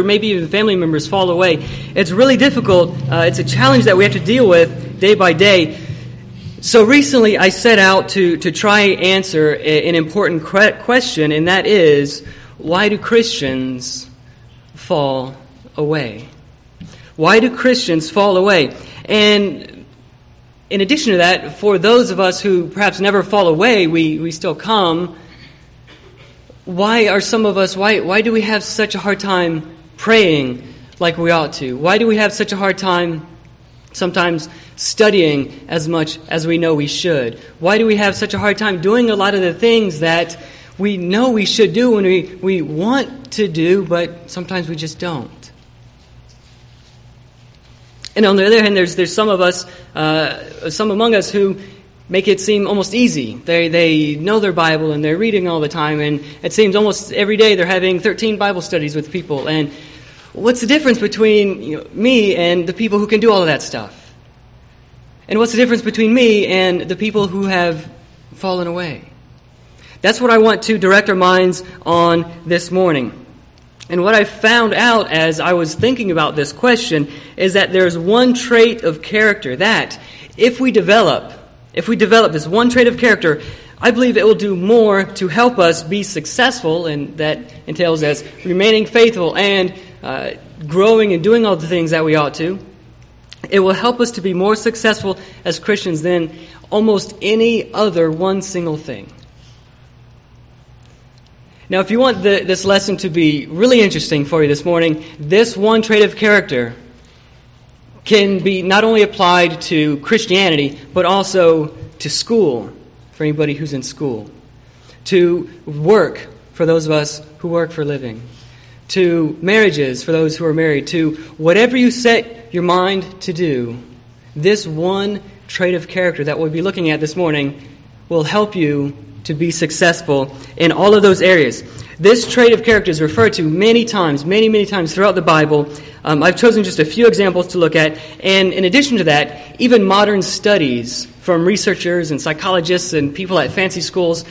or maybe even family members fall away. It's really difficult. Uh, it's a challenge that we have to deal with day by day. So recently I set out to, to try answer an important question, and that is, why do Christians fall away? Why do Christians fall away? And in addition to that, for those of us who perhaps never fall away, we, we still come, why are some of us, why, why do we have such a hard time praying like we ought to? Why do we have such a hard time sometimes studying as much as we know we should? Why do we have such a hard time doing a lot of the things that we know we should do and we, we want to do, but sometimes we just don't? And on the other hand, there's, there's some of us, uh, some among us who make it seem almost easy. They, they know their Bible and they're reading all the time, and it seems almost every day they're having 13 Bible studies with people. And what's the difference between you know, me and the people who can do all of that stuff? And what's the difference between me and the people who have fallen away? That's what I want to direct our minds on this morning. And what I found out as I was thinking about this question is that there's one trait of character that, if we develop, if we develop this one trait of character, I believe it will do more to help us be successful, and that entails as remaining faithful and uh, growing and doing all the things that we ought to. It will help us to be more successful as Christians than almost any other one single thing. Now, if you want the, this lesson to be really interesting for you this morning, this one trait of character can be not only applied to Christianity, but also to school, for anybody who's in school, to work, for those of us who work for living, to marriages for those who are married, to whatever you set your mind to do, this one trait of character that we'll be looking at this morning will help you to be successful in all of those areas. This trait of character is referred to many times, many, many times throughout the Bible. Um, I've chosen just a few examples to look at. And in addition to that, even modern studies from researchers and psychologists and people at fancy schools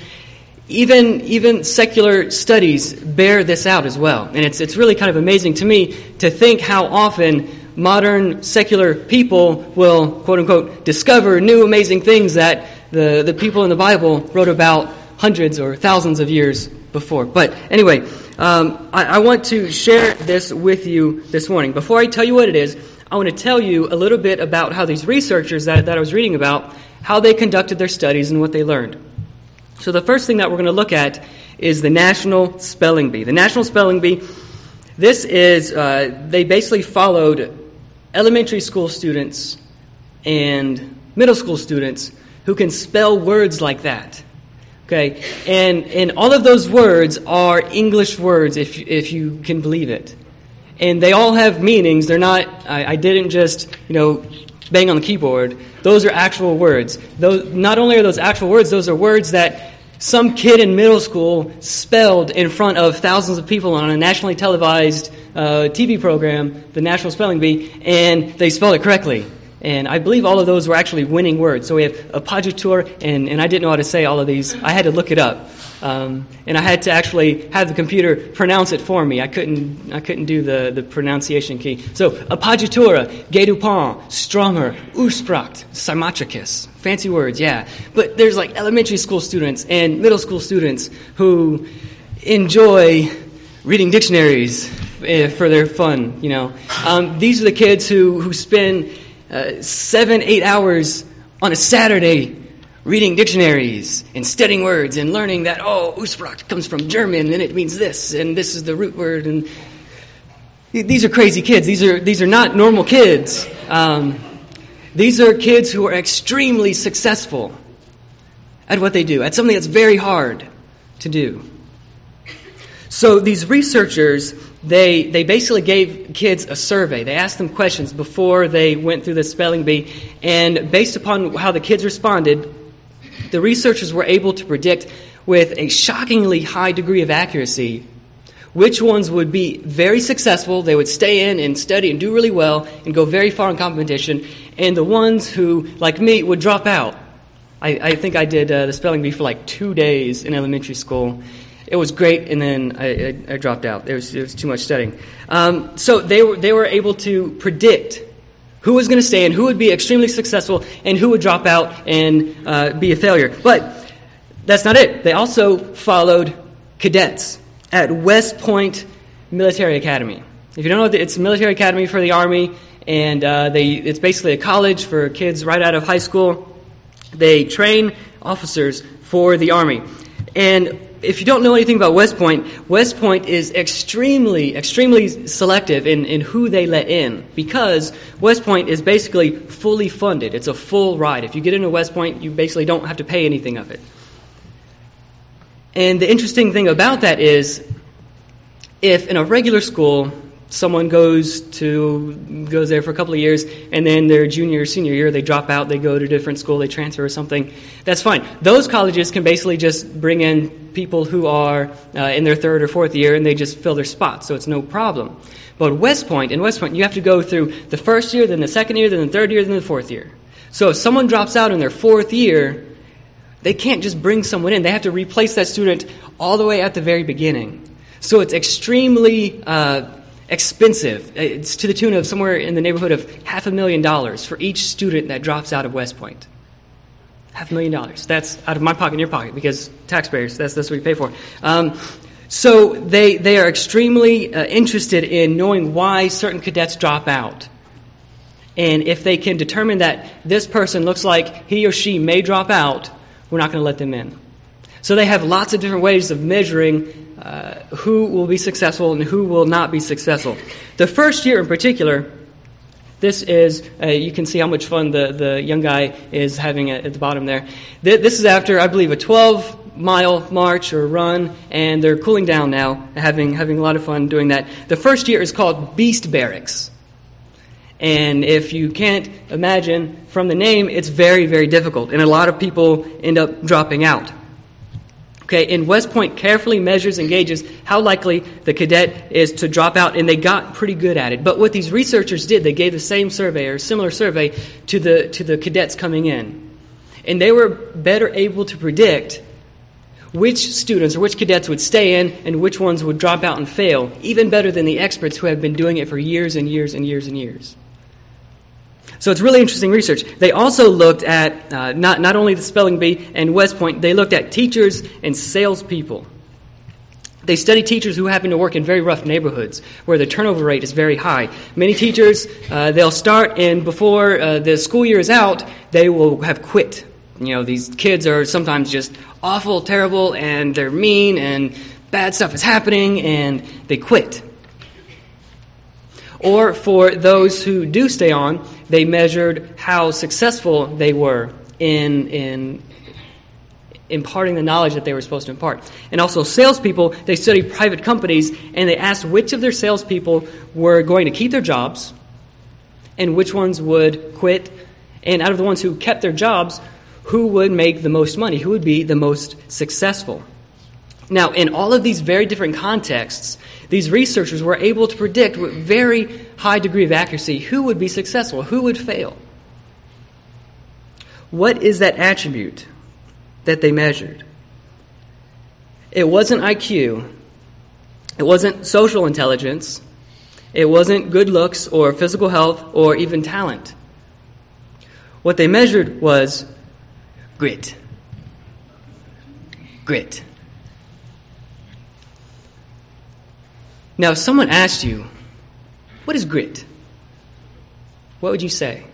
even, even secular studies bear this out as well. And it's, it's really kind of amazing to me to think how often modern secular people will, quote unquote, discover new amazing things that the, the people in the Bible wrote about hundreds or thousands of years before. But anyway, um, I, I want to share this with you this morning. Before I tell you what it is, I want to tell you a little bit about how these researchers that, that I was reading about, how they conducted their studies and what they learned. So the first thing that we're going to look at is the National Spelling Bee. The National Spelling Bee, this is, uh, they basically followed elementary school students and middle school students who can spell words like that. Okay, and and all of those words are English words, if if you can believe it, and they all have meanings. They're not. I, I didn't just you know bang on the keyboard. Those are actual words. Those, not only are those actual words, those are words that some kid in middle school spelled in front of thousands of people on a nationally televised uh, TV program, the National Spelling Bee, and they spelled it correctly. And I believe all of those were actually winning words. So we have appoggiatura, and, and I didn't know how to say all of these. I had to look it up. Um, and I had to actually have the computer pronounce it for me. I couldn't, I couldn't do the, the pronunciation key. So, appoggiatura, guetapens, stromuhr, Ursprache, cymotrichous. Fancy words, yeah. But there's like elementary school students and middle school students who enjoy reading dictionaries eh, for their fun, you know. Um, these are the kids who, who spend uh, seven, eight hours on a Saturday reading dictionaries and studying words and learning that, oh, Ursprache comes from German and it means this and this is the root word. And these are crazy kids. These are, these are not normal kids. Um, these are kids who are extremely successful at what they do, at something that's very hard to do. So these researchers, they, they basically gave kids a survey. They asked them questions before they went through the spelling bee, and based upon how the kids responded, the researchers were able to predict with a shockingly high degree of accuracy which ones would be very successful, they would stay in and study and do really well and go very far in competition, and the ones who, like me, would drop out. I, I think I did uh, the spelling bee for like two days in elementary school it was great, and then I, I, I dropped out. There was, there was too much studying. Um, so they were, they were able to predict who was going to stay and who would be extremely successful and who would drop out and uh, be a failure. But that's not it. They also followed cadets at West Point Military Academy. If you don't know, it's a military academy for the Army, and uh, they, it's basically a college for kids right out of high school. They train officers for the Army. And if you don't know anything about West Point, West Point is extremely, extremely selective in, in who they let in because West Point is basically fully funded. It's a full ride. If you get into West Point, you basically don't have to pay anything of it. And the interesting thing about that is if in a regular school, someone goes to goes there for a couple of years and then their junior or senior year they drop out they go to a different school they transfer or something. That's fine. Those colleges can basically just bring in people who are uh, in their third or fourth year and they just fill their spots so it's no problem. But west point in west point you have to go through the first year then the second year then the third year then the fourth year. So if someone drops out in their fourth year they can't just bring someone in. They have to replace that student all the way at the very beginning. So it's extremely uh, expensive. It's to the tune of somewhere in the neighborhood of half a million dollars for each student that drops out of West Point. Half a million dollars. That's out of my pocket and your pocket because taxpayers, that's, that's what we pay for. Um, so they, they are extremely uh, interested in knowing why certain cadets drop out. And if they can determine that this person looks like he or she may drop out, we're not going to let them in. So they have lots of different ways of measuring uh, who will be successful and who will not be successful. The first year in particular, this is, uh, you can see how much fun the, the young guy is having at, at the bottom there. This is after, I believe, a 12 mile march or run, and they're cooling down now, having, having a lot of fun doing that. The first year is called Beast Barracks. And if you can't imagine from the name, it's very, very difficult. And a lot of people end up dropping out. Okay, and West Point carefully measures and gauges how likely the cadet is to drop out, and they got pretty good at it. But what these researchers did, they gave the same survey or similar survey to the to the cadets coming in, and they were better able to predict which students or which cadets would stay in and which ones would drop out and fail, even better than the experts who have been doing it for years and years and years and years. So it's really interesting research. They also looked at uh, not, not only the spelling bee and West Point, they looked at teachers and salespeople. They studied teachers who happen to work in very rough neighborhoods where the turnover rate is very high. Many teachers, uh, they'll start and before uh, the school year is out, they will have quit. You know, these kids are sometimes just awful, terrible, and they're mean, and bad stuff is happening, and they quit. Or for those who do stay on, they measured how successful they were in, in imparting the knowledge that they were supposed to impart. And also, salespeople, they studied private companies and they asked which of their salespeople were going to keep their jobs and which ones would quit. And out of the ones who kept their jobs, who would make the most money? Who would be the most successful? Now, in all of these very different contexts, these researchers were able to predict with very high degree of accuracy who would be successful, who would fail. What is that attribute that they measured? It wasn't IQ. It wasn't social intelligence. It wasn't good looks or physical health or even talent. What they measured was grit. Grit. Now, if someone asked you, what is grit? What would you say?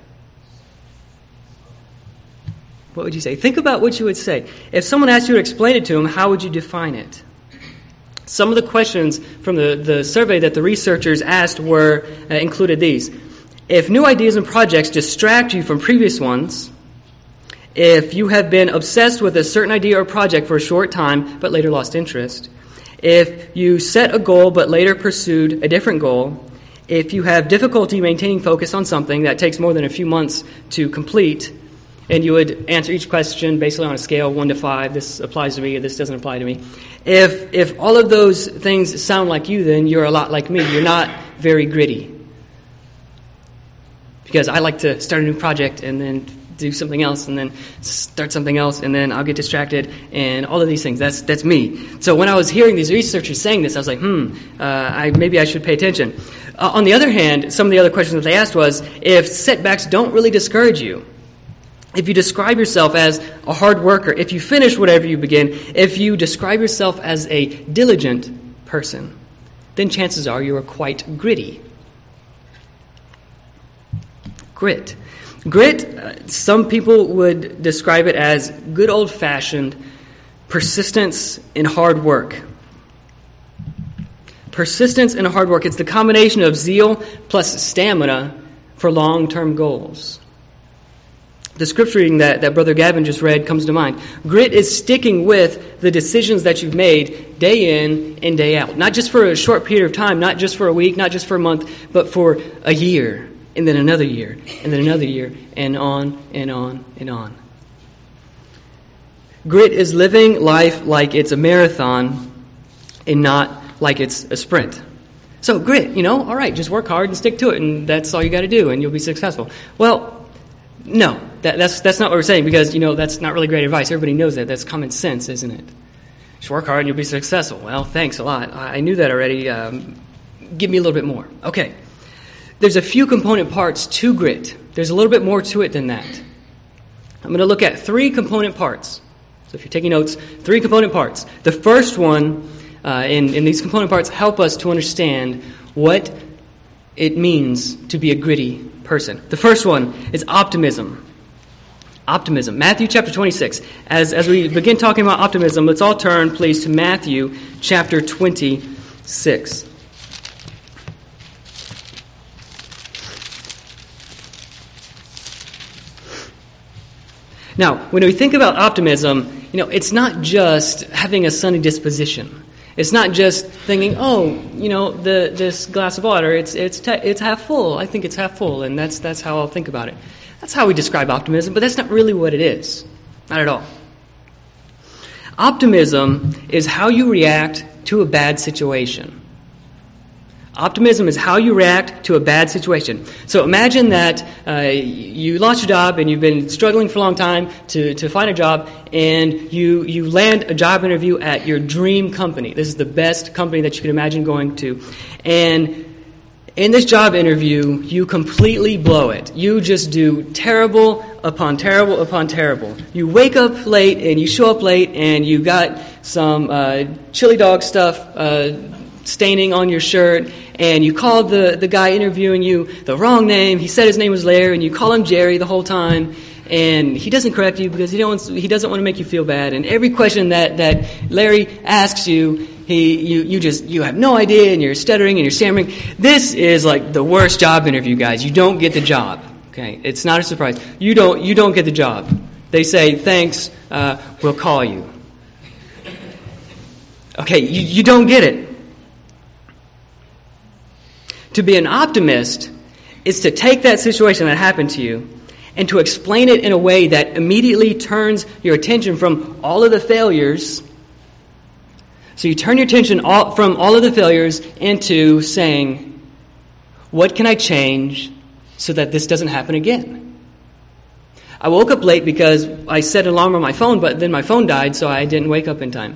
What would you say? Think about what you would say. If someone asked you to explain it to them, how would you define it? Some of the questions from the, the survey that the researchers asked were uh, included these. If new ideas and projects distract you from previous ones, if you have been obsessed with a certain idea or project for a short time but later lost interest, if you set a goal but later pursued a different goal, if you have difficulty maintaining focus on something that takes more than a few months to complete, and you would answer each question basically on a scale one to five. This applies to me. This doesn't apply to me. If if all of those things sound like you, then you're a lot like me. You're not very gritty. Because I like to start a new project and then do something else and then start something else and then I'll get distracted and all of these things. That's that's me. So when I was hearing these researchers saying this, I was like, hmm, uh, I, maybe I should pay attention. Uh, on the other hand, some of the other questions that they asked was, if setbacks don't really discourage you, if you describe yourself as a hard worker, if you finish whatever you begin, if you describe yourself as a diligent person, then chances are you are quite gritty. Grit. Grit, uh, some people would describe it as good old fashioned persistence in hard work. Persistence in hard work. It's the combination of zeal plus stamina for long term goals. The scripture reading that, that Brother Gavin just read comes to mind. Grit is sticking with the decisions that you've made day in and day out. Not just for a short period of time, not just for a week, not just for a month, but for a year and then another year, and then another year, and on and on and on. Grit is living life like it's a marathon and not like it's a sprint. So, grit, you know, all right, just work hard and stick to it, and that's all you got to do, and you'll be successful. Well, no, that, that's, that's not what we're saying because, you know, that's not really great advice. Everybody knows that. That's common sense, isn't it? Just work hard and you'll be successful. Well, thanks a lot. I, I knew that already. Um, give me a little bit more. Okay there's a few component parts to grit. There's a little bit more to it than that. I'm going to look at three component parts. So if you're taking notes, three component parts. The first one, uh, in, in these component parts, help us to understand what it means to be a gritty person. The first one is optimism. Optimism. Matthew chapter 26. As, as we begin talking about optimism, let's all turn, please, to Matthew chapter 26. Now, when we think about optimism, you know, it's not just having a sunny disposition. It's not just thinking, oh, you know, the, this glass of water, it's, it's, te- it's half full. I think it's half full, and that's, that's how I'll think about it. That's how we describe optimism, but that's not really what it is. Not at all. Optimism is how you react to a bad situation. Optimism is how you react to a bad situation. So imagine that uh, you lost your job and you've been struggling for a long time to, to find a job, and you, you land a job interview at your dream company. This is the best company that you can imagine going to. And in this job interview, you completely blow it. You just do terrible upon terrible upon terrible. You wake up late and you show up late and you got some uh, chili dog stuff uh, staining on your shirt, and you called the, the guy interviewing you the wrong name. He said his name was Larry, and you call him Jerry the whole time, and he doesn't correct you because he, don't, he doesn't want to make you feel bad. And every question that, that Larry asks you, he, you, you just, you have no idea, and you're stuttering and you're stammering. This is like the worst job interview, guys. You don't get the job. Okay, it's not a surprise. You don't, you don't get the job. They say, thanks, uh, we'll call you. Okay, you, you don't get it. To be an optimist is to take that situation that happened to you and to explain it in a way that immediately turns your attention from all of the failures. So you turn your attention all, from all of the failures into saying, What can I change so that this doesn't happen again? I woke up late because I set an alarm on my phone, but then my phone died, so I didn't wake up in time.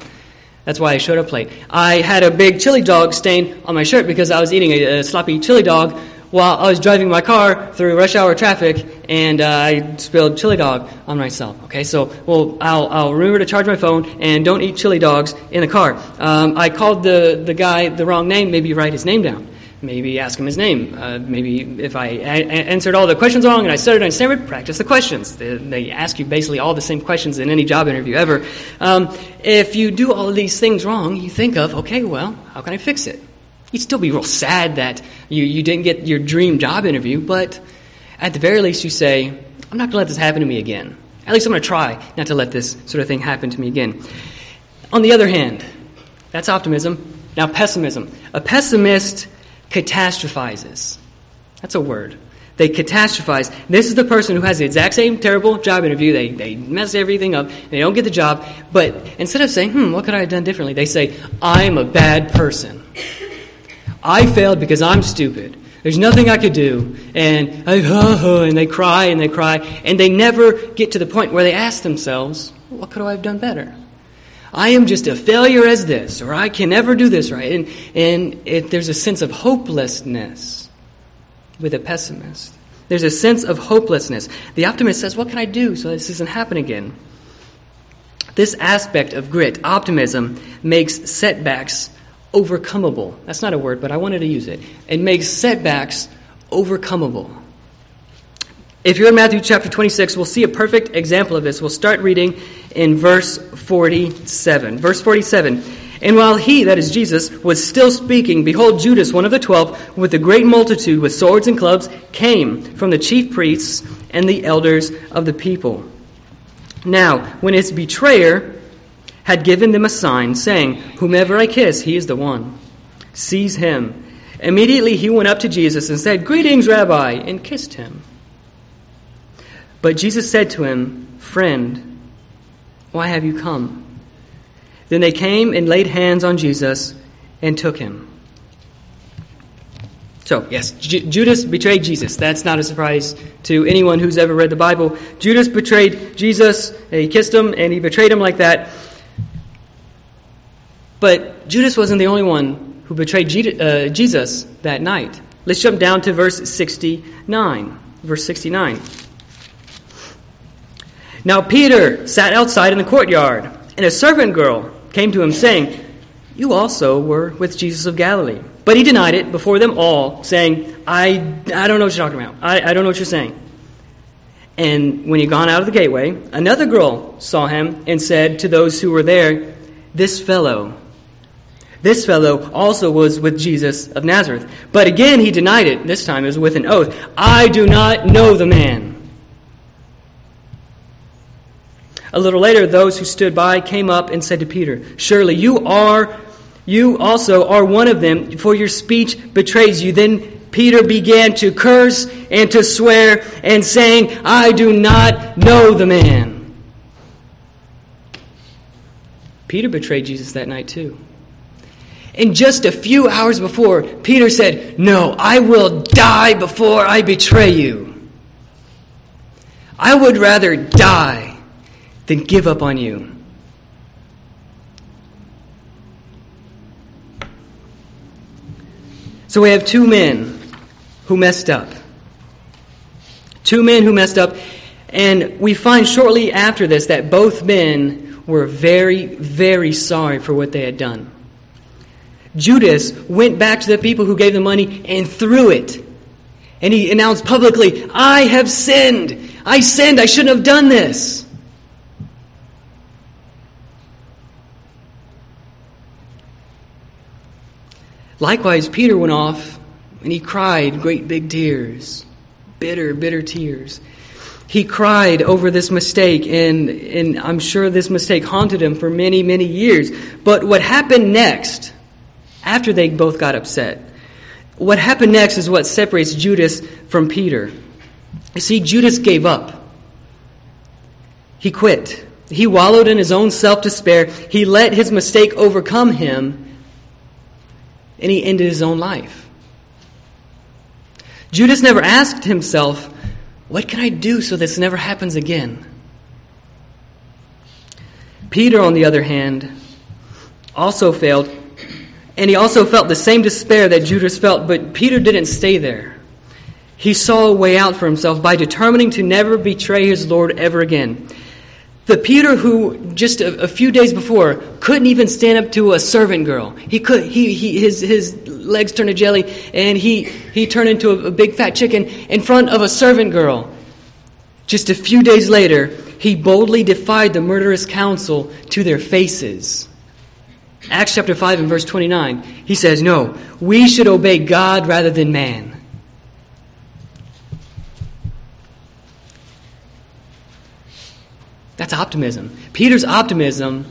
That's why I showed up late. I had a big chili dog stain on my shirt because I was eating a, a sloppy chili dog while I was driving my car through rush hour traffic, and uh, I spilled chili dog on myself. Okay, so well, I'll, I'll remember to charge my phone and don't eat chili dogs in the car. Um, I called the the guy the wrong name. Maybe write his name down. Maybe ask him his name. Uh, maybe if I a- answered all the questions wrong and I stuttered and stammered, practice the questions. They, they, ask you basically all the same questions in any job interview ever. Um, if you do all these things wrong, you think of, okay, well, how can I fix it? You'd still be real sad that you, you didn't get your dream job interview, but at the very least you say, I'm not going to let this happen to me again. At least I'm going to try not to let this sort of thing happen to me again. On the other hand, that's optimism. Now, pessimism. A pessimist catastrophizes. That's a word. They catastrophize. This is the person who has the exact same terrible job interview. They, they mess everything up. They don't get the job. But instead of saying, hmm, what could I have done differently? They say, I'm a bad person. I failed because I'm stupid. There's nothing I could do. And I, and they cry and they cry. And they never get to the point where they ask themselves, what could I have done better? I am just a failure as this, or I can never do this right. And, and it, there's a sense of hopelessness with a pessimist. There's a sense of hopelessness. The optimist says, What can I do so this doesn't happen again? This aspect of grit, optimism, makes setbacks overcomable. That's not a word, but I wanted to use it. It makes setbacks overcomable. If you're in Matthew chapter 26, we'll see a perfect example of this. We'll start reading in verse 47. Verse 47. And while he, that is Jesus, was still speaking, behold, Judas, one of the twelve, with a great multitude with swords and clubs, came from the chief priests and the elders of the people. Now, when his betrayer had given them a sign, saying, Whomever I kiss, he is the one. Seize him. Immediately he went up to Jesus and said, Greetings, Rabbi, and kissed him. But Jesus said to him, Friend, why have you come? Then they came and laid hands on Jesus and took him. So, yes, J- Judas betrayed Jesus. That's not a surprise to anyone who's ever read the Bible. Judas betrayed Jesus, he kissed him, and he betrayed him like that. But Judas wasn't the only one who betrayed uh, Jesus that night. Let's jump down to verse 69. Verse 69. Now Peter sat outside in the courtyard, and a servant girl came to him, saying, You also were with Jesus of Galilee. But he denied it before them all, saying, I, I don't know what you're talking about. I, I don't know what you're saying. And when he had gone out of the gateway, another girl saw him and said to those who were there, This fellow, this fellow also was with Jesus of Nazareth. But again he denied it. This time it was with an oath. I do not know the man. A little later, those who stood by came up and said to Peter, Surely you are, you also are one of them, for your speech betrays you. Then Peter began to curse and to swear and saying, I do not know the man. Peter betrayed Jesus that night too. And just a few hours before, Peter said, No, I will die before I betray you. I would rather die then give up on you. So we have two men who messed up. Two men who messed up. And we find shortly after this that both men were very, very sorry for what they had done. Judas went back to the people who gave the money and threw it. And he announced publicly, I have sinned. I sinned. I shouldn't have done this. Likewise, Peter went off and he cried great big tears, bitter, bitter tears. He cried over this mistake, and, and I'm sure this mistake haunted him for many, many years. But what happened next, after they both got upset, what happened next is what separates Judas from Peter. You see, Judas gave up. He quit. He wallowed in his own self despair. He let his mistake overcome him and he ended his own life. Judas never asked himself, What can I do so this never happens again? Peter, on the other hand, also failed, and he also felt the same despair that Judas felt, but Peter didn't stay there. He saw a way out for himself by determining to never betray his Lord ever again. The Peter who just a, a, few days before couldn't even stand up to a servant girl. He could he, he his his legs turned to jelly and he he turned into a, a big fat chicken in front of a servant girl. Just a few days later, he boldly defied the murderous council to their faces. Acts chapter 5 and verse 29. He says, "No, we should obey God rather than man." That's optimism. Peter's optimism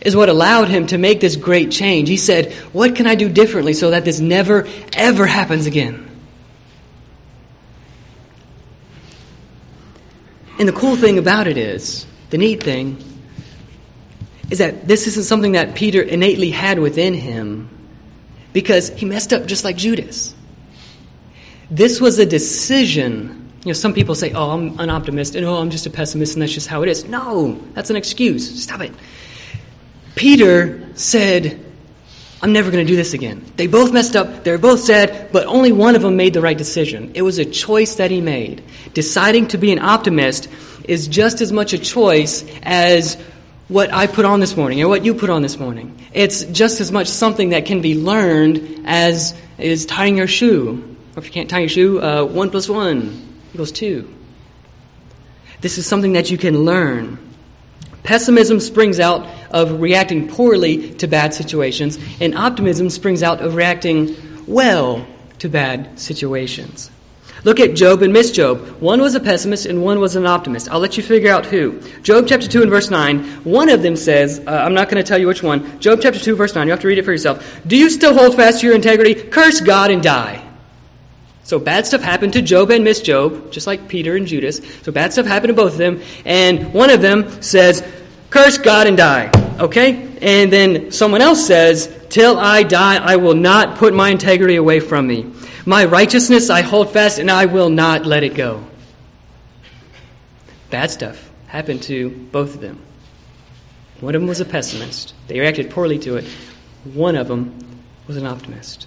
is what allowed him to make this great change. He said, What can I do differently so that this never, ever happens again? And the cool thing about it is, the neat thing, is that this isn't something that Peter innately had within him because he messed up just like Judas. This was a decision. You know, some people say, oh, I'm an optimist, and oh, I'm just a pessimist, and that's just how it is. No, that's an excuse. Stop it. Peter said, I'm never going to do this again. They both messed up. They're both sad, but only one of them made the right decision. It was a choice that he made. Deciding to be an optimist is just as much a choice as what I put on this morning or what you put on this morning. It's just as much something that can be learned as is tying your shoe. Or if you can't tie your shoe, uh, one plus one equals two. This is something that you can learn. Pessimism springs out of reacting poorly to bad situations, and optimism springs out of reacting well to bad situations. Look at Job and Miss Job. One was a pessimist and one was an optimist. I'll let you figure out who. Job chapter 2 and verse 9, one of them says, uh, I'm not going to tell you which one. Job chapter 2 verse 9, you have to read it for yourself. Do you still hold fast to your integrity? Curse God and die. So bad stuff happened to Job and Miss Job, just like Peter and Judas. So bad stuff happened to both of them. And one of them says, curse God and die. Okay? And then someone else says, till I die, I will not put my integrity away from me. My righteousness I hold fast and I will not let it go. Bad stuff happened to both of them. One of them was a pessimist. They reacted poorly to it. One of them was an optimist.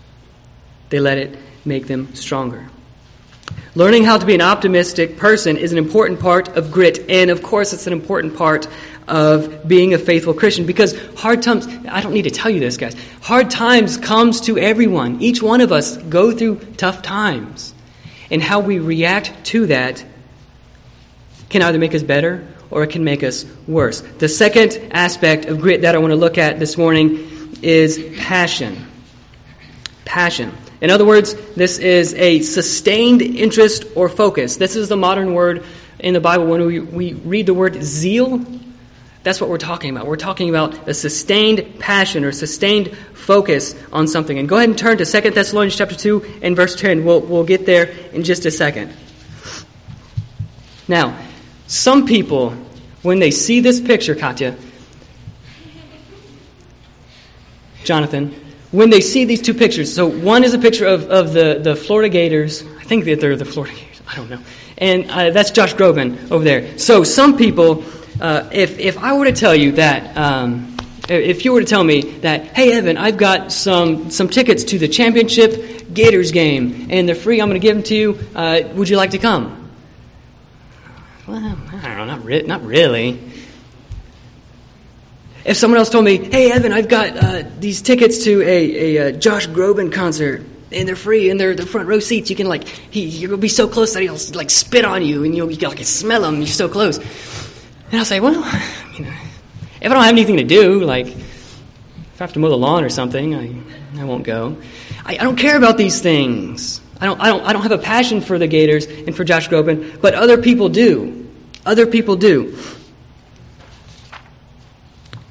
They let it make them stronger. Learning how to be an optimistic person is an important part of grit, and of course, it's an important part of being a faithful Christian because hard times, I don't need to tell you this, guys. Hard times comes to everyone. Each one of us go through tough times. And how we react to that can either make us better or it can make us worse. The second aspect of grit that I want to look at this morning is passion. Passion. In other words, this is a sustained interest or focus. This is the modern word in the Bible when we, we read the word zeal that's what we're talking about. We're talking about a sustained passion or sustained focus on something. And go ahead and turn to 2 Thessalonians chapter 2 and verse 10. We'll, we'll get there in just a second. Now, some people, when they see this picture, Katya, Jonathan, when they see these two pictures, so one is a picture of, of the, the Florida Gators. I think that they're the Florida Gators. I don't know. And uh, that's Josh Groban over there. So some people uh, if, if I were to tell you that, um, if you were to tell me that, hey, Evan, I've got some, some tickets to the championship Gators game, and they're free, I'm going to give them to you, uh, would you like to come? Well, I don't know, not, re- not really. If someone else told me, hey, Evan, I've got uh, these tickets to a, a, uh, Josh Groban concert, and they're free, and they're the front row seats. You can like, he, gonna be so close that he'll like spit on you, and you'll you can like smell him. You're so close. And I'll say, well, you know, if I don't have anything to do, like if I have to mow the lawn or something, I, I won't go. I, I don't care about these things. I don't, I, don't, I don't have a passion for the Gators and for Josh Groban, but other people do. Other people do.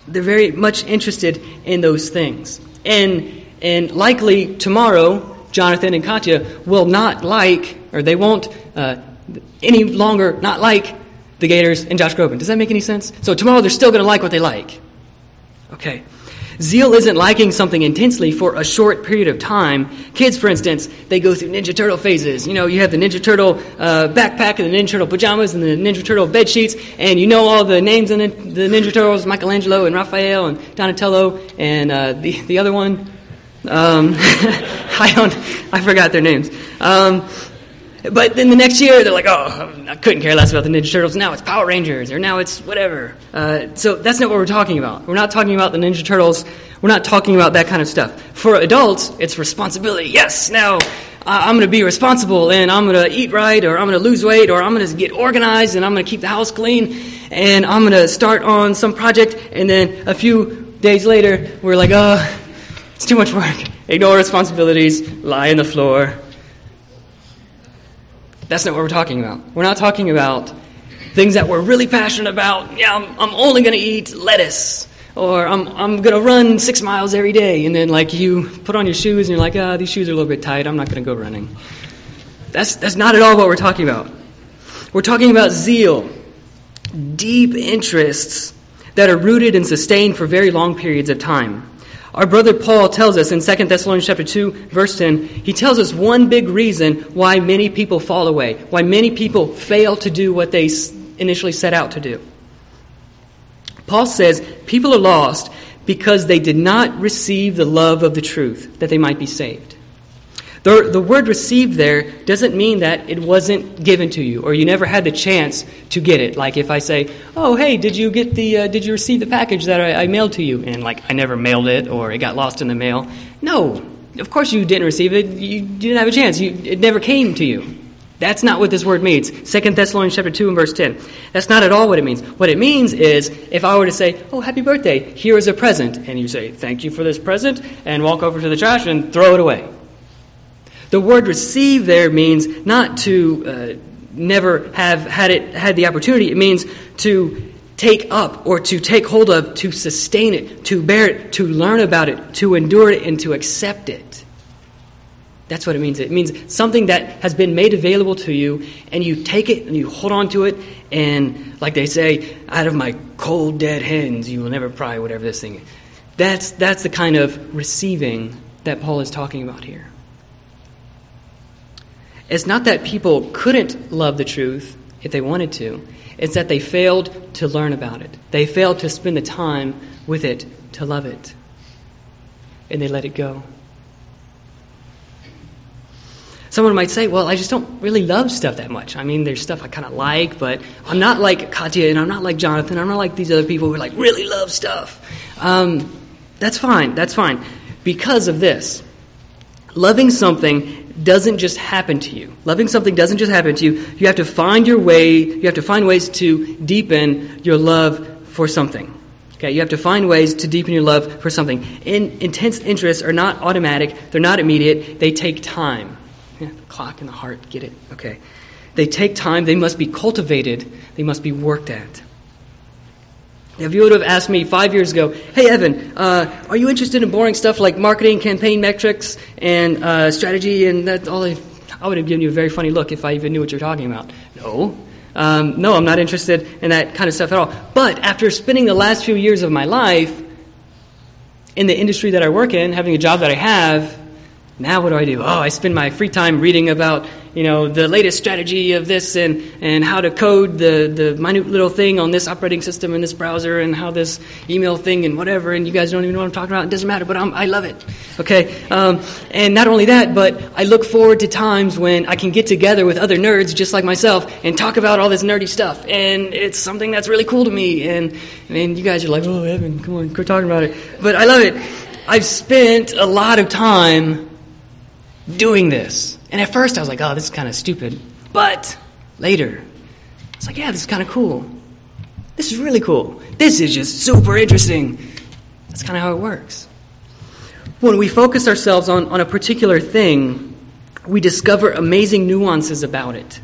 They're very much interested in those things. And, and likely tomorrow, Jonathan and Katya will not like, or they won't uh, any longer not like the Gators, and Josh Groban. Does that make any sense? So tomorrow they're still going to like what they like. Okay. Zeal isn't liking something intensely for a short period of time. Kids, for instance, they go through Ninja Turtle phases. You know, you have the Ninja Turtle uh, backpack and the Ninja Turtle pajamas and the Ninja Turtle bed sheets, and you know all the names of the, Ninja Turtles, Michelangelo and Raphael and Donatello and uh, the the other one. Um, I don't, I forgot their names. Um, but then the next year, they're like, oh, I couldn't care less about the Ninja Turtles. Now it's Power Rangers, or now it's whatever. Uh, so that's not what we're talking about. We're not talking about the Ninja Turtles. We're not talking about that kind of stuff. For adults, it's responsibility. Yes, now I'm going to be responsible, and I'm going to eat right, or I'm going to lose weight, or I'm going to get organized, and I'm going to keep the house clean, and I'm going to start on some project, and then a few days later, we're like, oh, it's too much work. Ignore responsibilities, lie on the floor, that's not what we're talking about. We're not talking about things that we're really passionate about. Yeah, I'm, I'm only going to eat lettuce. Or I'm, I'm going to run six miles every day. And then, like, you put on your shoes and you're like, ah, oh, these shoes are a little bit tight. I'm not going to go running. That's, that's not at all what we're talking about. We're talking about zeal, deep interests that are rooted and sustained for very long periods of time. Our brother Paul tells us in 2 Thessalonians chapter 2 verse 10, he tells us one big reason why many people fall away, why many people fail to do what they initially set out to do. Paul says people are lost because they did not receive the love of the truth that they might be saved. The, the word received there doesn't mean that it wasn't given to you or you never had the chance to get it. Like if I say, oh, hey, did you get the, uh, did you receive the package that I, I mailed to you? And like I never mailed it or it got lost in the mail. No, of course you didn't receive it. You didn't have a chance. You, it never came to you. That's not what this word means. 2 Thessalonians chapter 2 and verse 10. That's not at all what it means. What it means is if I were to say, "Oh, happy birthday. Here is a present." And you say, "Thank you for this present," and walk over to the trash and throw it away. The word receive there means not to uh, never have had it had the opportunity. It means to take up or to take hold of, to sustain it, to bear it, to learn about it, to endure it, and to accept it. That's what it means. It means something that has been made available to you, and you take it and you hold on to it, and like they say, out of my cold dead hands you will never pry whatever this thing is. That's, that's the kind of receiving that Paul is talking about here. It's not that people couldn't love the truth if they wanted to, it's that they failed to learn about it. They failed to spend the time with it to love it. And they let it go. Someone might say, well, I just don't really love stuff that much. I mean, there's stuff I kind of like, but I'm not like Katya and I'm not like Jonathan. I'm not like these other people who like really love stuff. Um, that's fine. That's fine. Because of this, loving something doesn't just happen to you. Loving something doesn't just happen to you. You have to find your way, you have to find ways to deepen your love for something. Okay, you have to find ways to deepen your love for something. In, intense interests are not automatic, they're not immediate, they take time. Yeah, the clock and the heart, get it? Okay. They take time, they must be cultivated, they must be worked at. If you would have asked me five years ago, hey Evan, uh, are you interested in boring stuff like marketing, campaign metrics, and uh, strategy, and that all? I I would have given you a very funny look if I even knew what you're talking about. No, um, no, I'm not interested in that kind of stuff at all. But after spending the last few years of my life in the industry that I work in, having a job that I have, now what do I do? Oh, I spend my free time reading about, you know, the latest strategy of this and, and how to code the, the minute little thing on this operating system and this browser and how this email thing and whatever, and you guys don't even know what I'm talking about. It doesn't matter, but I'm, i love it. Okay? Um, and not only that, but I look forward to times when I can get together with other nerds just like myself and talk about all this nerdy stuff. And it's something that's really cool to me. And, and you guys are like, oh, Evan, come on, quit talking about it. But I love it. I've spent a lot of time doing this. And at first I was like, oh, this is kind of stupid. But later, it's like, yeah, this is kind of cool. This is really cool. This is just super interesting. That's kind of how it works. When we focus ourselves on, on a particular thing, we discover amazing nuances about it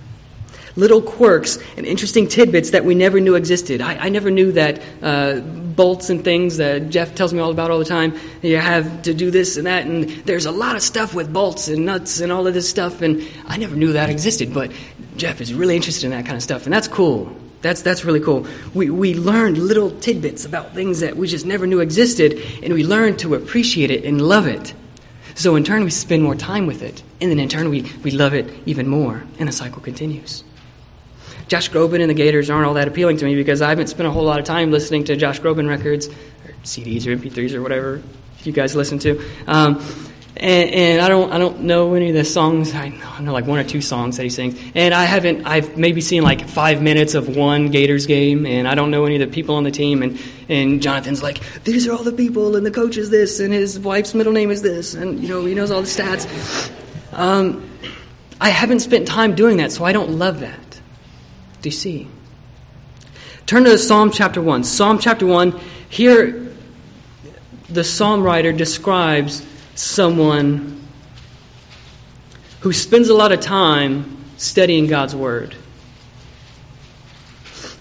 little quirks and interesting tidbits that we never knew existed. I, I never knew that uh, bolts and things that Jeff tells me all about all the time. You have to do this and that, and there's a lot of stuff with bolts and nuts and all of this stuff, and I never knew that existed. But Jeff is really interested in that kind of stuff, and that's cool. That's that's really cool. We we learned little tidbits about things that we just never knew existed, and we learned to appreciate it and love it. So in turn, we spend more time with it, and then in turn, we, we love it even more, and the cycle continues. Josh Groban and the Gators aren't all that appealing to me because I haven't spent a whole lot of time listening to Josh Groban records, or CDs or MP3s or whatever you guys listen to. Um, and, and, I don't I don't know any of the songs. I know, I know like one or two songs that he sings, and I haven't. I've maybe seen like five minutes of one Gators game, and I don't know any of the people on the team. And and Jonathan's like, these are all the people, and the coach is this, and his wife's middle name is this, and you know he knows all the stats. Um, I haven't spent time doing that, so I don't love that. See? Turn to Psalm chapter 1. Psalm chapter 1, here the psalm writer describes someone who spends a lot of time studying God's Word.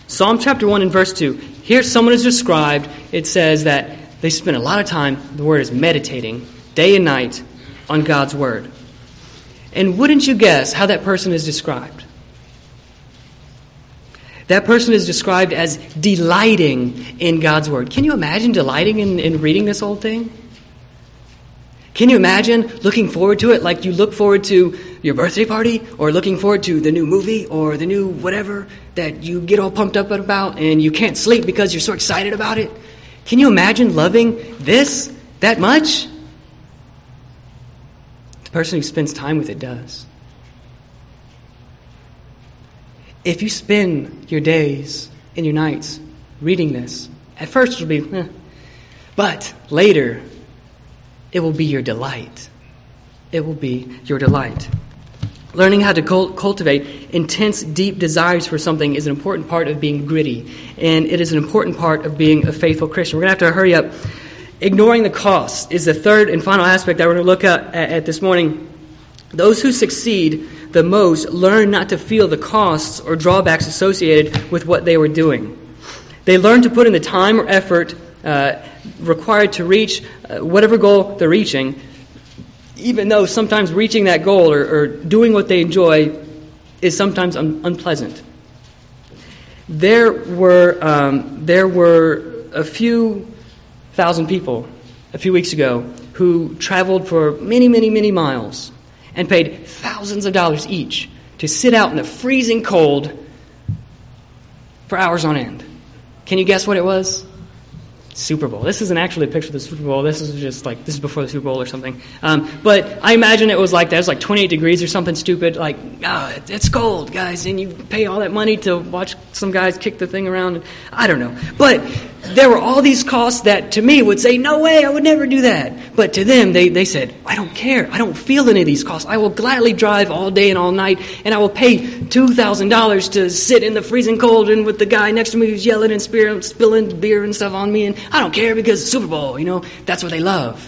Psalm chapter 1 and verse 2. Here someone is described. It says that they spend a lot of time, the word is meditating, day and night on God's Word. And wouldn't you guess how that person is described? That person is described as delighting in God's Word. Can you imagine delighting in, in reading this old thing? Can you imagine looking forward to it like you look forward to your birthday party or looking forward to the new movie or the new whatever that you get all pumped up about and you can't sleep because you're so excited about it? Can you imagine loving this that much? The person who spends time with it does. If you spend your days and your nights reading this, at first it'll be, eh, but later it will be your delight. It will be your delight. Learning how to cultivate intense, deep desires for something is an important part of being gritty, and it is an important part of being a faithful Christian. We're going to have to hurry up. Ignoring the cost is the third and final aspect that we're going to look at, at this morning. Those who succeed the most learn not to feel the costs or drawbacks associated with what they were doing. They learn to put in the time or effort uh, required to reach uh, whatever goal they're reaching, even though sometimes reaching that goal or, or doing what they enjoy is sometimes un- unpleasant. There were, um, there were a few thousand people a few weeks ago who traveled for many, many, many miles and paid thousands of dollars each to sit out in the freezing cold for hours on end. Can you guess what it was? Super Bowl. This isn't actually a picture of the Super Bowl. This is just like this is before the Super Bowl or something. Um, but I imagine it was like that. It was like 28 degrees or something stupid. Like, ah, oh, it's cold, guys, and you pay all that money to watch some guys kick the thing around. I don't know. But there were all these costs that to me would say, no way, I would never do that. But to them, they, they said, I don't care. I don't feel any of these costs. I will gladly drive all day and all night, and I will pay $2,000 to sit in the freezing cold and with the guy next to me who's yelling and spilling beer and stuff on me, and I don't care because Super Bowl, you know, that's what they love.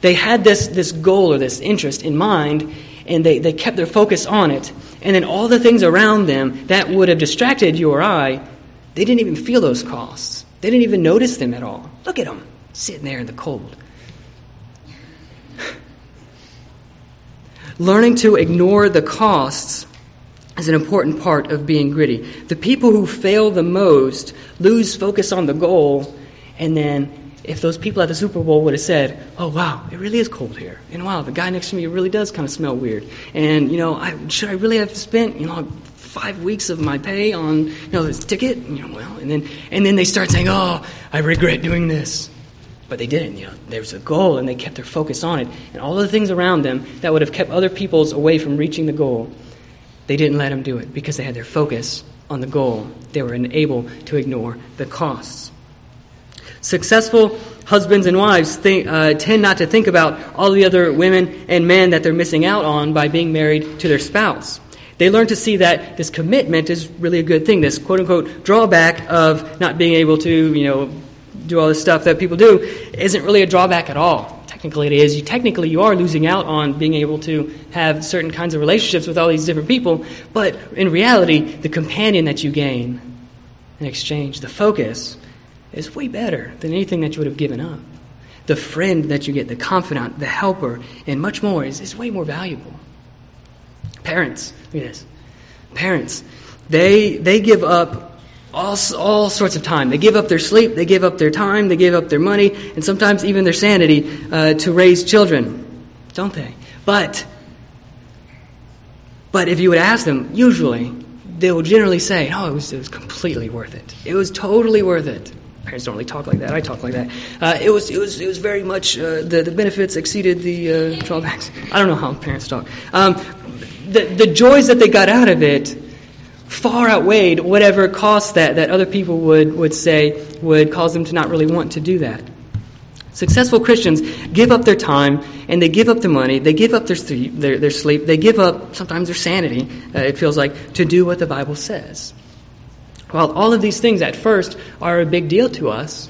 They had this, this goal or this interest in mind, and they, they kept their focus on it. And then all the things around them that would have distracted you or I, they didn't even feel those costs. They didn't even notice them at all. Look at them sitting there in the cold. Learning to ignore the costs is an important part of being gritty. The people who fail the most lose focus on the goal, and then if those people at the Super Bowl would have said, "Oh wow, it really is cold here," and wow, the guy next to me really does kind of smell weird, and you know, I, should I really have spent you know five weeks of my pay on you know this ticket. You know, well, and then and then they start saying, "Oh, I regret doing this," but they didn't. You know, there was a goal, and they kept their focus on it. And all the things around them that would have kept other people's away from reaching the goal, they didn't let them do it because they had their focus on the goal. They were unable to ignore the costs. Successful husbands and wives think, uh, tend not to think about all the other women and men that they're missing out on by being married to their spouse they learn to see that this commitment is really a good thing. This quote unquote drawback of not being able to, you know, do all this stuff that people do isn't really a drawback at all. Technically, it is. You, technically, you are losing out on being able to have certain kinds of relationships with all these different people. But in reality, the companion that you gain in exchange, the focus, is way better than anything that you would have given up. The friend that you get, the confidant, the helper, and much more is, is way more valuable. Parents, look at this. Parents, they, they give up all, all sorts of time. They give up their sleep, they give up their time, they give up their money, and sometimes even their sanity uh, to raise children, don't they? But, but if you would ask them, usually they will generally say, "Oh, it was, it was completely worth it. It was totally worth it." Parents don't really talk like that. I talk like that. Uh, it was, it was, it was very much uh, the the benefits exceeded the uh, drawbacks. I don't know how parents talk. Um, the, the joys that they got out of it far outweighed whatever cost that, that other people would, would say would cause them to not really want to do that. Successful Christians give up their time and they give up their money, they give up their, sleep, their, their sleep, they give up sometimes their sanity, uh, it feels like, to do what the Bible says. While all of these things at first are a big deal to us,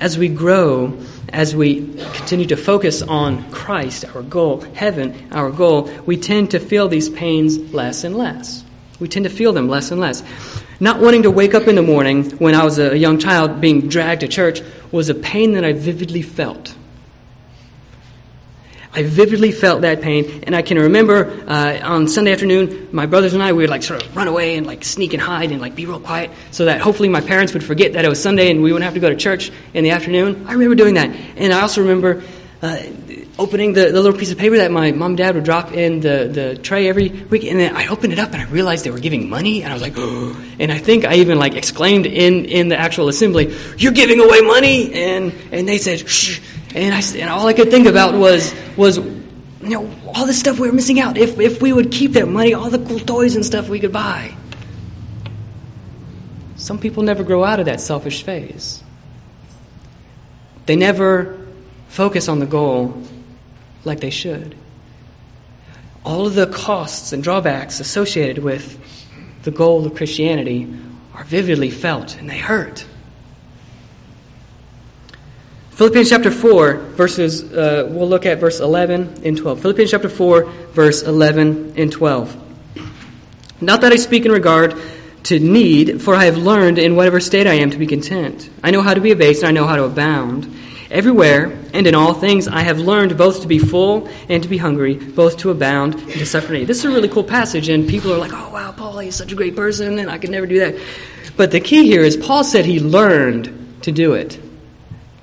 as we grow, as we continue to focus on Christ, our goal, heaven, our goal, we tend to feel these pains less and less. We tend to feel them less and less. Not wanting to wake up in the morning when I was a young child being dragged to church was a pain that I vividly felt. I vividly felt that pain, and I can remember uh, on Sunday afternoon, my brothers and I we would like sort of run away and like sneak and hide and like be real quiet, so that hopefully my parents would forget that it was Sunday and we wouldn't have to go to church in the afternoon. I remember doing that, and I also remember uh, opening the, the little piece of paper that my mom and dad would drop in the, the tray every week, and then I opened it up and I realized they were giving money, and I was like, oh. and I think I even like exclaimed in, in the actual assembly, "You're giving away money!" and and they said, "Shh," and I and all I could think about was was you know all the stuff we were missing out. If if we would keep that money, all the cool toys and stuff we could buy. Some people never grow out of that selfish phase. They never focus on the goal like they should. All of the costs and drawbacks associated with the goal of Christianity are vividly felt and they hurt. Philippians chapter 4, verses, uh, we'll look at verse 11 and 12. Philippians chapter 4, verse 11 and 12. Not that I speak in regard to need, for I have learned in whatever state I am to be content. I know how to be abased, and I know how to abound. Everywhere and in all things I have learned both to be full and to be hungry, both to abound and to suffer need. This is a really cool passage, and people are like, oh, wow, Paul, he's such a great person, and I could never do that. But the key here is Paul said he learned to do it.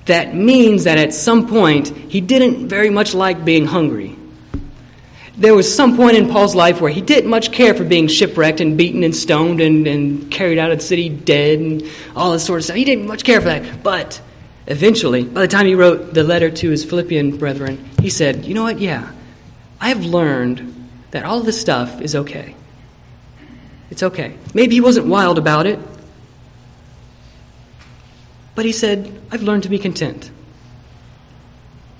That means that at some point he didn't very much like being hungry. There was some point in Paul's life where he didn't much care for being shipwrecked and beaten and stoned and, and carried out of the city dead and all this sort of stuff. He didn't much care for that. But Eventually, by the time he wrote the letter to his Philippian brethren, he said, You know what? Yeah, I have learned that all this stuff is okay. It's okay. Maybe he wasn't wild about it, but he said, I've learned to be content.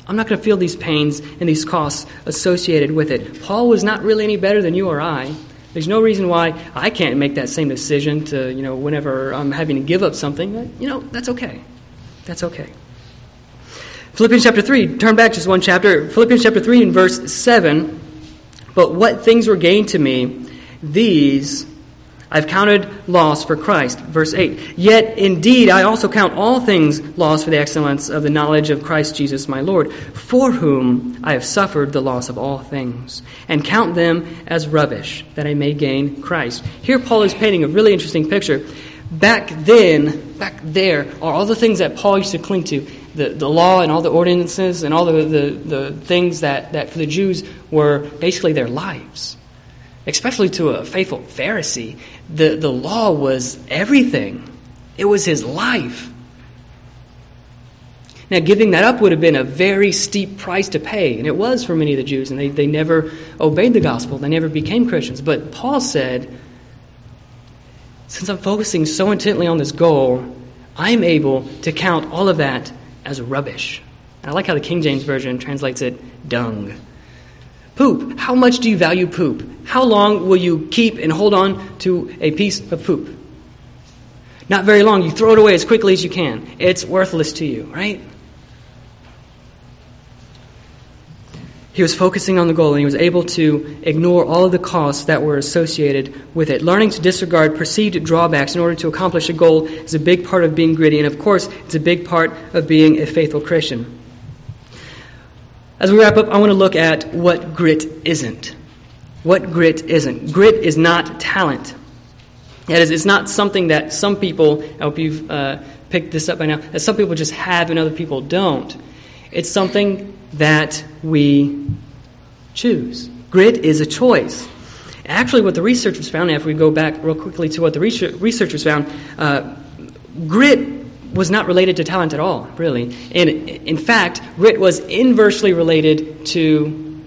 I'm not going to feel these pains and these costs associated with it. Paul was not really any better than you or I. There's no reason why I can't make that same decision to, you know, whenever I'm having to give up something. You know, that's okay. That's okay. Philippians chapter 3, turn back just one chapter. Philippians chapter 3 and verse 7. But what things were gained to me, these I've counted loss for Christ. Verse 8. Yet indeed I also count all things loss for the excellence of the knowledge of Christ Jesus my Lord, for whom I have suffered the loss of all things, and count them as rubbish, that I may gain Christ. Here Paul is painting a really interesting picture back then, back there, are all the things that Paul used to cling to the, the law and all the ordinances and all the, the, the things that, that for the Jews were basically their lives. Especially to a faithful Pharisee, the, the law was everything, it was his life. Now, giving that up would have been a very steep price to pay, and it was for many of the Jews, and they, they never obeyed the gospel. They never became Christians. But Paul said, since I'm focusing so intently on this goal, I'm able to count all of that as rubbish. And I like how the King James Version translates it dung. Poop. How much do you value poop? How long will you keep and hold on to a piece of poop? Not very long. You throw it away as quickly as you can. It's worthless to you, right? He was focusing on the goal and he was able to ignore all of the costs that were associated with it. Learning to disregard perceived drawbacks in order to accomplish a goal is a big part of being gritty, and of course, it's a big part of being a faithful Christian. As we wrap up, I want to look at what grit isn't. What grit isn't. Grit is not talent. That is, it's not something that some people, I hope you've uh, picked this up by now, that some people just have and other people don't. It's something that we choose. Grit is a choice. Actually, what the researchers found, if we go back real quickly to what the researchers found, uh, grit was not related to talent at all, really. And in fact, grit was inversely related to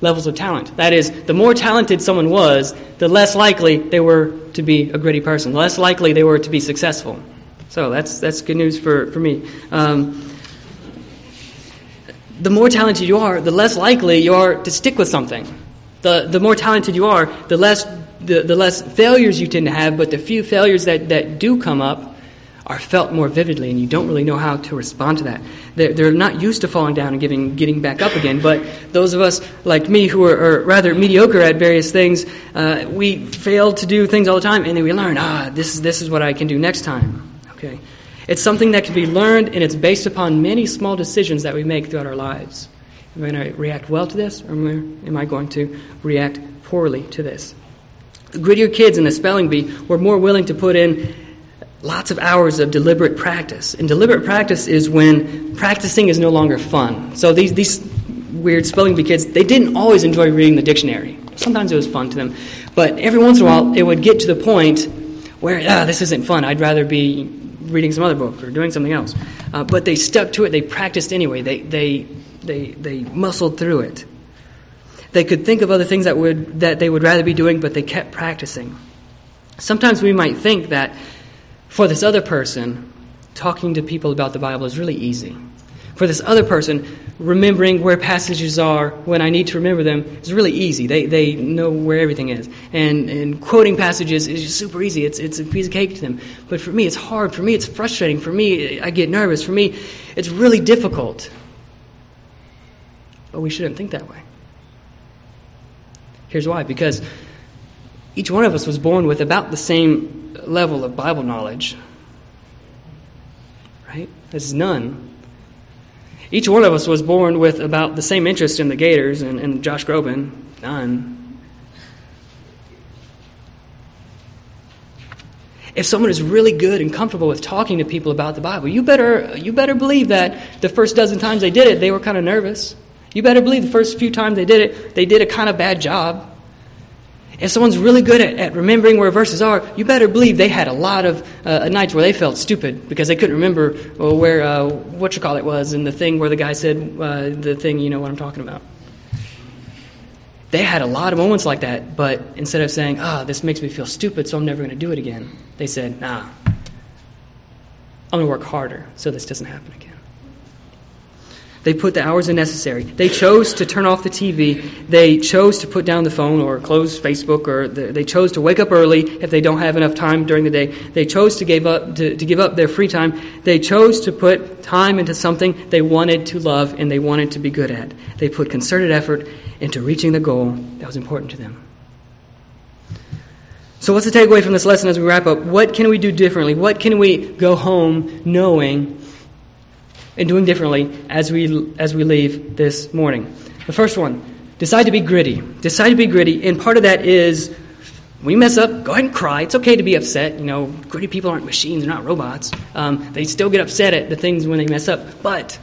levels of talent. That is, the more talented someone was, the less likely they were to be a gritty person, the less likely they were to be successful. So that's that's good news for, for me. Um, the more talented you are, the less likely you are to stick with something. The, the more talented you are, the less, the, the less failures you tend to have, but the few failures that, that do come up are felt more vividly, and you don't really know how to respond to that. They're, they're not used to falling down and getting, getting back up again, but those of us like me who are, are rather mediocre at various things, uh, we fail to do things all the time, and then we learn, ah, this is, this is what I can do next time. Okay. It's something that can be learned, and it's based upon many small decisions that we make throughout our lives. Am I going to react well to this, or am I going to react poorly to this? The grittier kids in the spelling bee were more willing to put in lots of hours of deliberate practice. And deliberate practice is when practicing is no longer fun. So these, these weird spelling bee kids, they didn't always enjoy reading the dictionary. Sometimes it was fun to them. But every once in a while, it would get to the point where, ah, this isn't fun. I'd rather be reading some other book or doing something else. Uh, but they stuck to it. They practiced anyway. They, they, they, they muscled through it. They could think of other things that, would, that they would rather be doing, but they kept practicing. Sometimes we might think that for this other person, talking to people about the Bible is really easy. For this other person, remembering where passages are when I need to remember them is really easy. They, they know where everything is. And, and quoting passages is just super easy. It's, it's a piece of cake to them. But for me, it's hard. For me, it's frustrating. For me, I get nervous. For me, it's really difficult. But we shouldn't think that way. Here's why because each one of us was born with about the same level of Bible knowledge. Right? There's none. Each one of us was born with about the same interest in the Gators and, and Josh Groban. None. If someone is really good and comfortable with talking to people about the Bible, you better you better believe that the first dozen times they did it, they were kind of nervous. You better believe the first few times they did it, they did a kind of bad job. If someone's really good at, at remembering where verses are, you better believe they had a lot of uh, nights where they felt stupid because they couldn't remember uh, where uh, what you call it was and the thing where the guy said uh, the thing. You know what I'm talking about. They had a lot of moments like that, but instead of saying, "Ah, oh, this makes me feel stupid, so I'm never going to do it again," they said, "Nah, I'm going to work harder so this doesn't happen again." They put the hours in necessary. They chose to turn off the TV. They chose to put down the phone or close Facebook, or the, they chose to wake up early if they don't have enough time during the day. They chose to give up to, to give up their free time. They chose to put time into something they wanted to love and they wanted to be good at. They put concerted effort into reaching the goal that was important to them. So, what's the takeaway from this lesson as we wrap up? What can we do differently? What can we go home knowing and doing differently as we, as we leave this morning. The first one, decide to be gritty. Decide to be gritty, and part of that is when you mess up, go ahead and cry. It's okay to be upset. You know, gritty people aren't machines, they're not robots. Um, they still get upset at the things when they mess up. But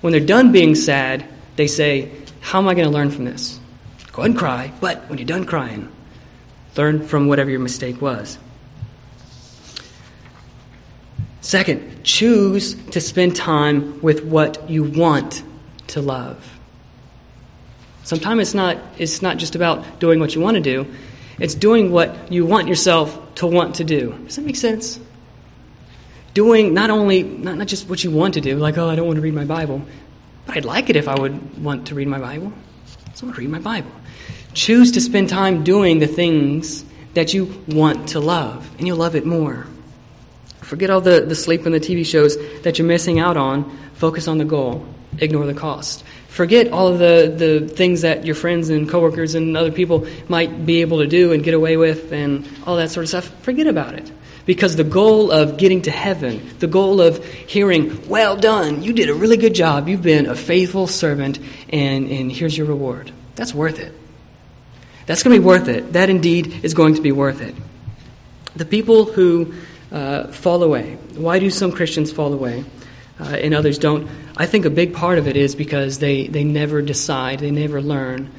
when they're done being sad, they say, How am I going to learn from this? Go ahead and cry, but when you're done crying, learn from whatever your mistake was. Second, choose to spend time with what you want to love. Sometimes it's not, it's not just about doing what you want to do, it's doing what you want yourself to want to do. Does that make sense? Doing not only, not, not just what you want to do, like, oh, I don't want to read my Bible, but I'd like it if I would want to read my Bible. So I want to read my Bible. Choose to spend time doing the things that you want to love, and you'll love it more. Forget all the, the sleep and the TV shows that you're missing out on. Focus on the goal. Ignore the cost. Forget all of the, the things that your friends and coworkers and other people might be able to do and get away with and all that sort of stuff. Forget about it. Because the goal of getting to heaven, the goal of hearing, well done, you did a really good job, you've been a faithful servant, and, and here's your reward. That's worth it. That's going to be worth it. That indeed is going to be worth it. The people who uh, fall away. Why do some Christians fall away uh, and others don't? I think a big part of it is because they, they never decide, they never learn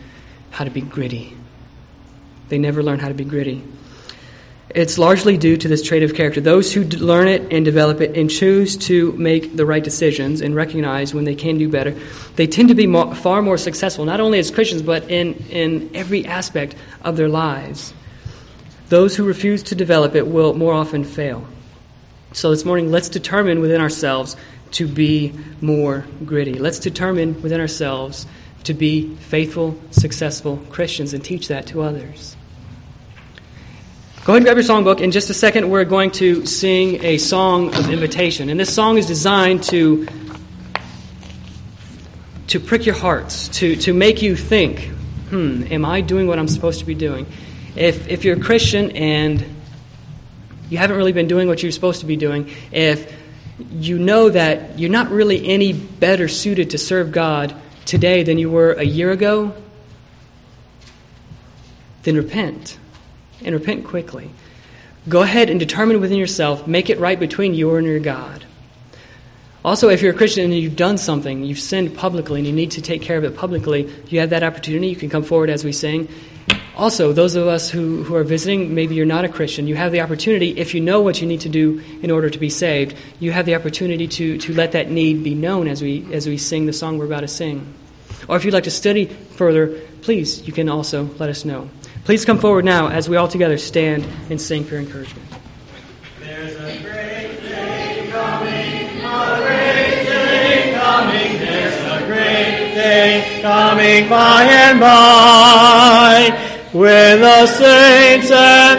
how to be gritty. They never learn how to be gritty. It's largely due to this trait of character. Those who learn it and develop it and choose to make the right decisions and recognize when they can do better, they tend to be far more successful, not only as Christians, but in, in every aspect of their lives. Those who refuse to develop it will more often fail. So this morning, let's determine within ourselves to be more gritty. Let's determine within ourselves to be faithful, successful Christians and teach that to others. Go ahead and grab your songbook. In just a second, we're going to sing a song of invitation. And this song is designed to, to prick your hearts, to, to make you think, hmm, am I doing what I'm supposed to be doing? If, if you're a Christian and you haven't really been doing what you're supposed to be doing, if you know that you're not really any better suited to serve God today than you were a year ago, then repent. And repent quickly. Go ahead and determine within yourself, make it right between you and your God. Also, if you're a Christian and you've done something, you've sinned publicly, and you need to take care of it publicly, you have that opportunity. You can come forward as we sing. Also, those of us who, who are visiting, maybe you're not a Christian, you have the opportunity, if you know what you need to do in order to be saved, you have the opportunity to, to let that need be known as we, as we sing the song we're about to sing. Or if you'd like to study further, please, you can also let us know. Please come forward now as we all together stand and sing for encouragement. There's a great day coming, a great day coming, there's a great day coming by and by, when the saints and